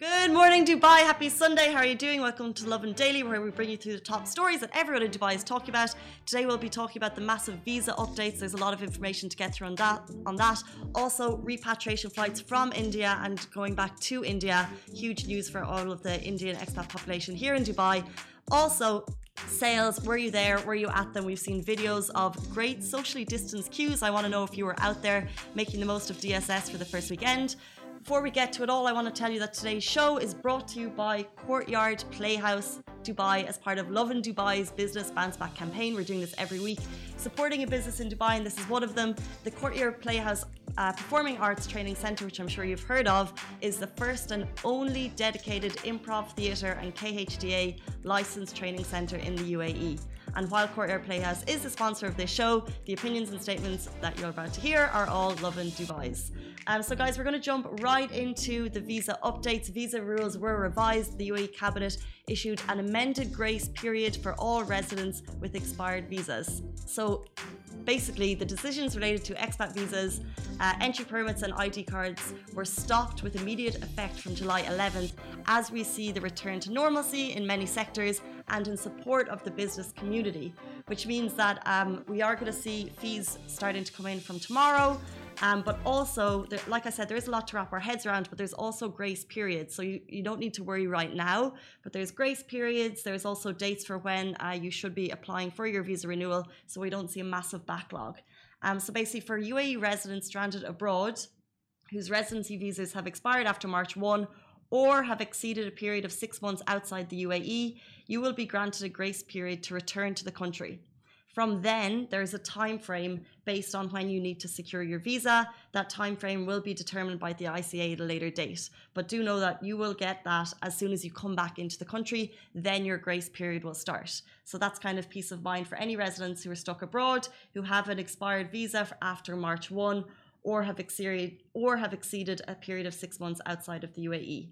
Good morning, Dubai. Happy Sunday. How are you doing? Welcome to Lovin Daily, where we bring you through the top stories that everyone in Dubai is talking about. Today, we'll be talking about the massive visa updates. There's a lot of information to get through on that. On that, also repatriation flights from India and going back to India. Huge news for all of the Indian expat population here in Dubai. Also, sales. Were you there? Were you at them? We've seen videos of great socially distanced queues. I want to know if you were out there making the most of DSS for the first weekend. Before we get to it all, I want to tell you that today's show is brought to you by Courtyard Playhouse Dubai as part of Lovin Dubai's Business Bounce Back campaign. We're doing this every week, supporting a business in Dubai, and this is one of them. The Courtyard Playhouse uh, Performing Arts Training Centre, which I'm sure you've heard of, is the first and only dedicated improv theatre and KHDA licensed training centre in the UAE. And while Courtyard Playhouse is the sponsor of this show, the opinions and statements that you're about to hear are all Lovin Dubai's. Um, so, guys, we're going to jump right into the visa updates. Visa rules were revised. The UAE Cabinet issued an amended grace period for all residents with expired visas. So, basically, the decisions related to expat visas, uh, entry permits, and ID cards were stopped with immediate effect from July 11th as we see the return to normalcy in many sectors and in support of the business community, which means that um, we are going to see fees starting to come in from tomorrow. Um, but also, there, like I said, there is a lot to wrap our heads around, but there's also grace periods. So you, you don't need to worry right now, but there's grace periods. There's also dates for when uh, you should be applying for your visa renewal so we don't see a massive backlog. Um, so basically, for UAE residents stranded abroad whose residency visas have expired after March 1 or have exceeded a period of six months outside the UAE, you will be granted a grace period to return to the country. From then, there's a time frame based on when you need to secure your visa. That time frame will be determined by the ICA at a later date. But do know that you will get that as soon as you come back into the country, then your grace period will start. So that's kind of peace of mind for any residents who are stuck abroad, who have an expired visa after March 1 or have exceeded or have exceeded a period of 6 months outside of the UAE.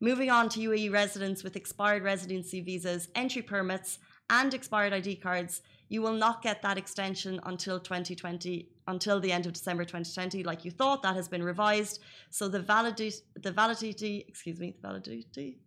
Moving on to UAE residents with expired residency visas, entry permits, and expired ID cards, you will not get that extension until 2020 until the end of December 2020 like you thought that has been revised. So the validity the validity excuse me the validity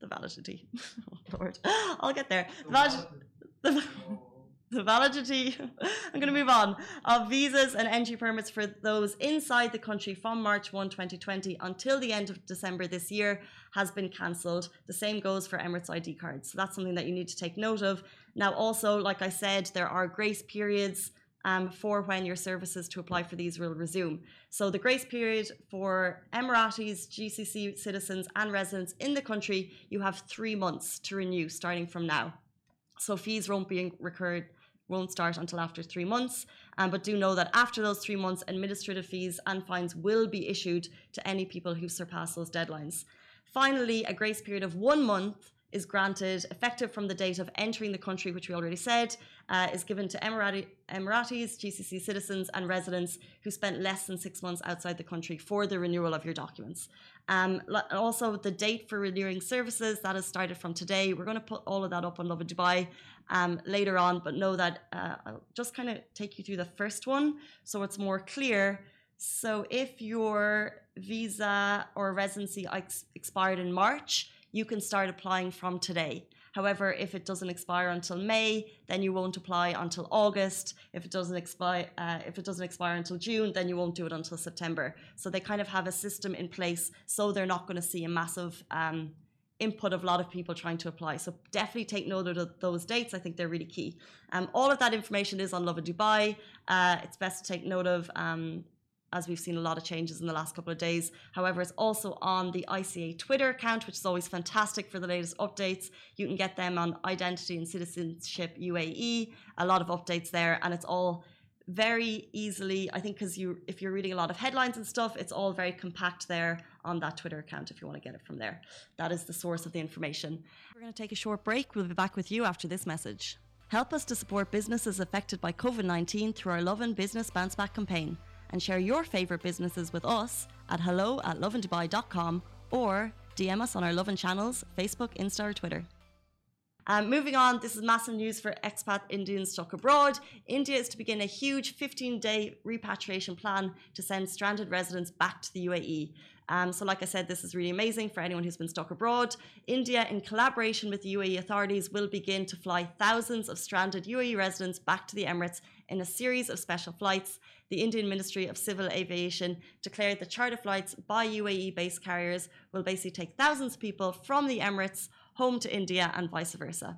the validity oh lord I'll get there. The validity, the, the validity I'm going to move on of visas and entry permits for those inside the country from March 1 2020 until the end of December this year has been cancelled. The same goes for Emirates ID cards. So that's something that you need to take note of now, also, like I said, there are grace periods um, for when your services to apply for these will resume. So, the grace period for Emiratis, GCC citizens, and residents in the country, you have three months to renew starting from now. So, fees won't be recurred won't start until after three months. Um, but do know that after those three months, administrative fees and fines will be issued to any people who surpass those deadlines. Finally, a grace period of one month is granted effective from the date of entering the country, which we already said, uh, is given to Emirati, Emiratis, GCC citizens, and residents who spent less than six months outside the country for the renewal of your documents. Um, also, the date for renewing services that has started from today. We're going to put all of that up on Lovin Dubai um, later on, but know that uh, I'll just kind of take you through the first one so it's more clear. So, if your visa or residency ex- expired in March, you can start applying from today. However, if it doesn't expire until May, then you won't apply until August. If it doesn't expire, uh, if it doesn't expire until June, then you won't do it until September. So they kind of have a system in place, so they're not going to see a massive um, input of a lot of people trying to apply. So definitely take note of those dates. I think they're really key. Um, all of that information is on Lovin Dubai. Uh, it's best to take note of. Um, as we've seen a lot of changes in the last couple of days. However, it's also on the ICA Twitter account, which is always fantastic for the latest updates. You can get them on Identity and Citizenship UAE, a lot of updates there, and it's all very easily, I think, because you, if you're reading a lot of headlines and stuff, it's all very compact there on that Twitter account if you want to get it from there. That is the source of the information. We're going to take a short break. We'll be back with you after this message. Help us to support businesses affected by COVID 19 through our Lovin Business Bounce Back campaign and share your favourite businesses with us at hello at lovindubai.com or DM us on our Lovin channels Facebook, Insta, or Twitter. Um, moving on, this is massive news for expat Indians stuck abroad. India is to begin a huge 15 day repatriation plan to send stranded residents back to the UAE. Um, so, like I said, this is really amazing for anyone who's been stuck abroad. India, in collaboration with the UAE authorities, will begin to fly thousands of stranded UAE residents back to the Emirates in a series of special flights. The Indian Ministry of Civil Aviation declared that charter flights by UAE based carriers will basically take thousands of people from the Emirates home to India and vice versa.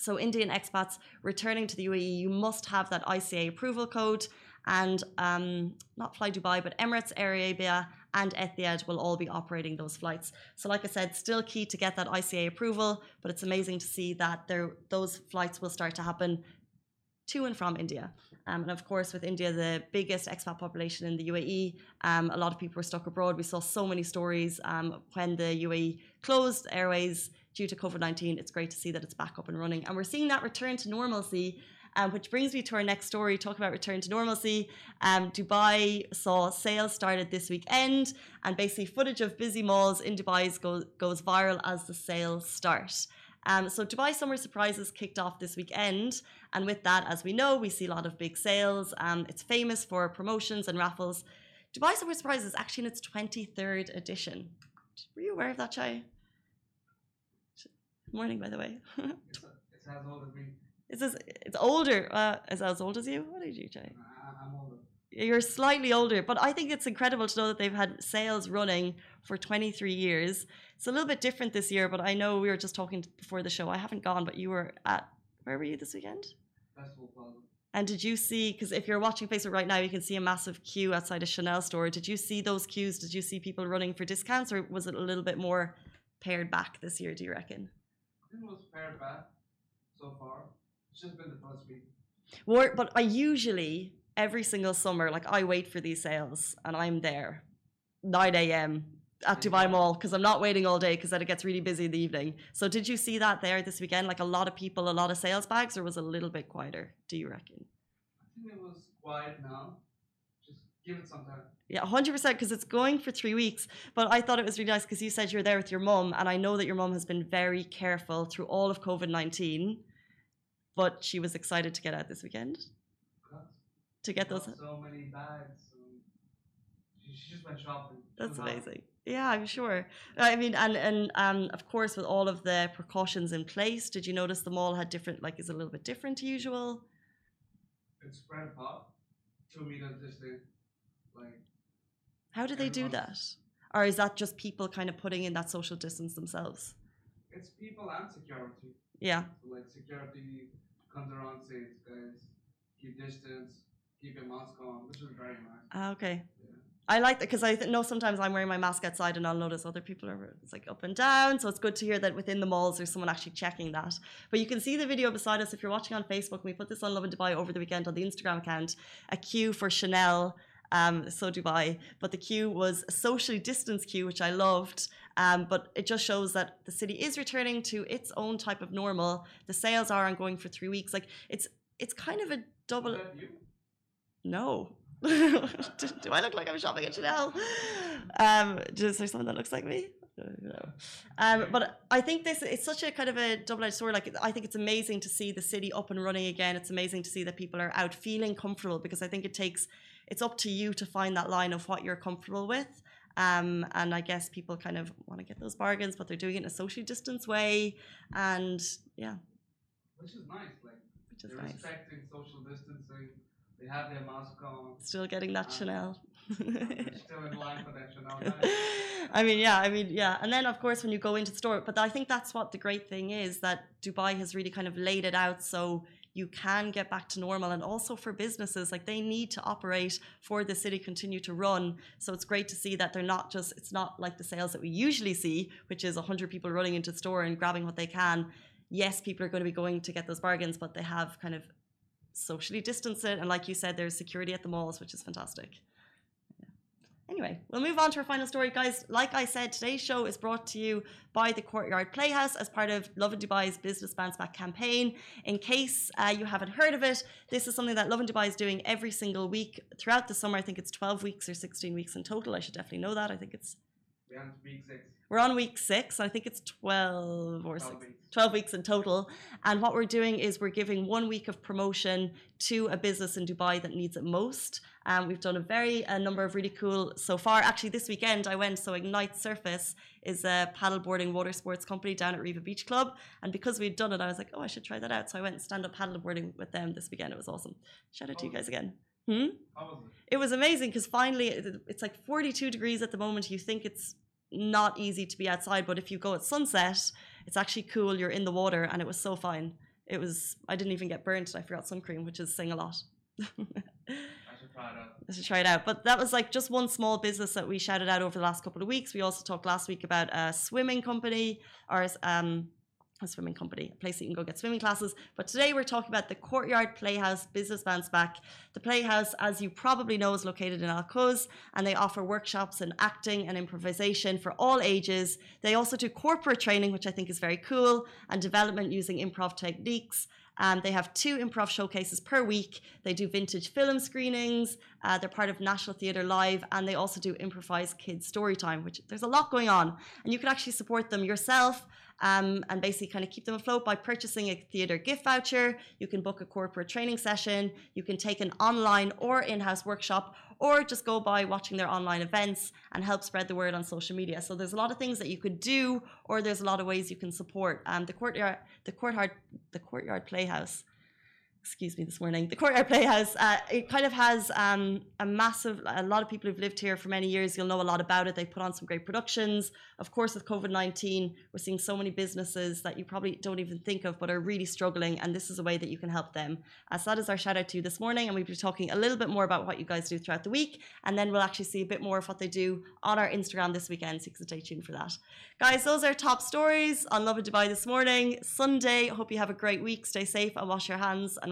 So, Indian expats returning to the UAE, you must have that ICA approval code, and um, not Fly Dubai, but Emirates, Air Arabia, and Etihad will all be operating those flights. So, like I said, still key to get that ICA approval, but it's amazing to see that there, those flights will start to happen to and from India. Um, and of course, with India, the biggest expat population in the UAE, um, a lot of people were stuck abroad. We saw so many stories um, when the UAE closed airways due to COVID 19. It's great to see that it's back up and running. And we're seeing that return to normalcy. Um, which brings me to our next story, talk about return to normalcy. Um, Dubai saw sales started this weekend, and basically footage of busy malls in Dubai goes viral as the sales start. Um, so Dubai Summer Surprises kicked off this weekend, and with that, as we know, we see a lot of big sales. Um, it's famous for promotions and raffles. Dubai Summer Surprises is actually in its 23rd edition. Were you aware of that, Chai? Morning, by the way. it's, it's as old as me. It's as, it's older. Uh, is as old as you? What did you, Chai? I, I'm older. You're slightly older, but I think it's incredible to know that they've had sales running for 23 years. It's a little bit different this year, but I know we were just talking before the show. I haven't gone, but you were at where were you this weekend? Festival Plaza. And did you see? Because if you're watching Facebook right now, you can see a massive queue outside a Chanel store. Did you see those queues? Did you see people running for discounts, or was it a little bit more pared back this year? Do you reckon? I think it was pared back so far. It's just been the first week. But I usually every single summer, like I wait for these sales and I'm there 9 a.m. at mm-hmm. Dubai Mall because I'm not waiting all day because then it gets really busy in the evening. So did you see that there this weekend? Like a lot of people, a lot of sales bags, or was it a little bit quieter? Do you reckon? I think it was quiet now. Just give it some time. Yeah, 100% because it's going for three weeks. But I thought it was really nice because you said you're there with your mum, and I know that your mum has been very careful through all of COVID 19, but she was excited to get out this weekend to get those. so many bags. So she, she just went shopping. That's amazing. Yeah, I'm sure. I mean, and and um, of course, with all of the precautions in place, did you notice the mall had different? Like, is a little bit different to usual? It's spread apart, two meters distant. Like How do they do that? Or is that just people kind of putting in that social distance themselves? it's people and security. Yeah, So like security comes around says, guys, keep distance, keep your mask on, which is very nice. Ah, okay. Yeah. I like that because I th- know sometimes I'm wearing my mask outside and I'll notice other people are it's like up and down. So it's good to hear that within the malls there's someone actually checking that. But you can see the video beside us if you're watching on Facebook. We put this on Lovin Dubai over the weekend on the Instagram account. A queue for Chanel. Um, so Dubai, but the queue was a socially distanced queue, which I loved. Um, but it just shows that the city is returning to its own type of normal. The sales are ongoing for three weeks. Like it's it's kind of a double. Is that you? No. do, do I look like I'm shopping at Chanel? Um, is there someone that looks like me? No. Um, but I think this it's such a kind of a double-edged sword. Like I think it's amazing to see the city up and running again. It's amazing to see that people are out feeling comfortable because I think it takes it's up to you to find that line of what you're comfortable with. Um, and I guess people kind of want to get those bargains, but they're doing it in a socially distanced way. And yeah, Which is nice. Like which is they're nice. respecting social distancing. They have their mask on. Still getting that uh, Chanel. Still in line for that Chanel bag. I mean, yeah, I mean, yeah. And then, of course, when you go into the store, but I think that's what the great thing is that Dubai has really kind of laid it out so you can get back to normal. And also for businesses, like they need to operate for the city, continue to run. So it's great to see that they're not just, it's not like the sales that we usually see, which is 100 people running into the store and grabbing what they can. Yes, people are going to be going to get those bargains, but they have kind of socially distance it. And like you said, there's security at the malls, which is fantastic. Anyway, we'll move on to our final story, guys. Like I said, today's show is brought to you by the Courtyard Playhouse as part of Lovin Dubai's Business Bounce Back campaign. In case uh, you haven't heard of it, this is something that Lovin Dubai is doing every single week throughout the summer. I think it's 12 weeks or 16 weeks in total. I should definitely know that. I think it's We're on week six. We're on week six. I think it's 12 or 12 six. weeks. 12 weeks in total. And what we're doing is we're giving one week of promotion to a business in Dubai that needs it most. Um, we've done a very a number of really cool so far. Actually, this weekend I went. So Ignite Surface is a paddleboarding water sports company down at Riva Beach Club. And because we'd done it, I was like, oh, I should try that out. So I went and stand up paddleboarding with them this weekend. It was awesome. Shout out to you guys again. Hmm? How was it? It was amazing because finally it's like 42 degrees at the moment. You think it's not easy to be outside, but if you go at sunset, it's actually cool. You're in the water, and it was so fine. It was. I didn't even get burnt, I forgot sun cream, which is saying a lot. I should try it out. I should try it out. But that was like just one small business that we shouted out over the last couple of weeks. We also talked last week about a swimming company or um, a swimming company, a place that you can go get swimming classes. But today we're talking about the Courtyard Playhouse Business Bounce Back. The Playhouse, as you probably know, is located in Al Quoz and they offer workshops in acting and improvisation for all ages. They also do corporate training, which I think is very cool, and development using improv techniques. Um, they have two improv showcases per week. They do vintage film screenings. Uh, they're part of National Theatre Live, and they also do improvised kids story time. Which there's a lot going on, and you can actually support them yourself. Um, and basically kind of keep them afloat by purchasing a theatre gift voucher. You can book a corporate training session. You can take an online or in-house workshop, or just go by watching their online events and help spread the word on social media. So there's a lot of things that you could do, or there's a lot of ways you can support. Um, the courtyard, the courtyard, the courtyard playhouse. Excuse me, this morning. The Courtyard Playhouse. Uh, it kind of has um, a massive. A lot of people who've lived here for many years. You'll know a lot about it. They put on some great productions. Of course, with COVID nineteen, we're seeing so many businesses that you probably don't even think of, but are really struggling. And this is a way that you can help them. Uh, so that is our shout out to you this morning, and we'll be talking a little bit more about what you guys do throughout the week, and then we'll actually see a bit more of what they do on our Instagram this weekend. So you can stay tuned for that, guys. Those are top stories on Lovin Dubai this morning, Sunday. Hope you have a great week. Stay safe and wash your hands, and